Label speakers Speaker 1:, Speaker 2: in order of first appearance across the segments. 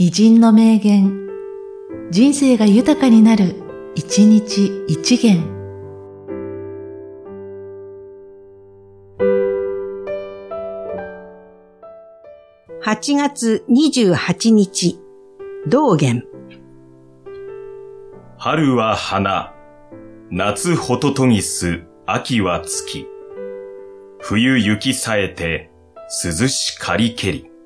Speaker 1: 偉人の名言、人生が豊かになる、一日一元。
Speaker 2: 8月28日、道元。
Speaker 3: 春は花、夏ホトトギス、秋は月。冬雪さえて、涼しかりけり。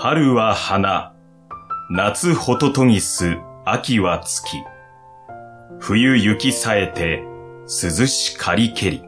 Speaker 3: 春は花、夏ホトトギス、秋は月。冬雪さえて、涼しかりけり。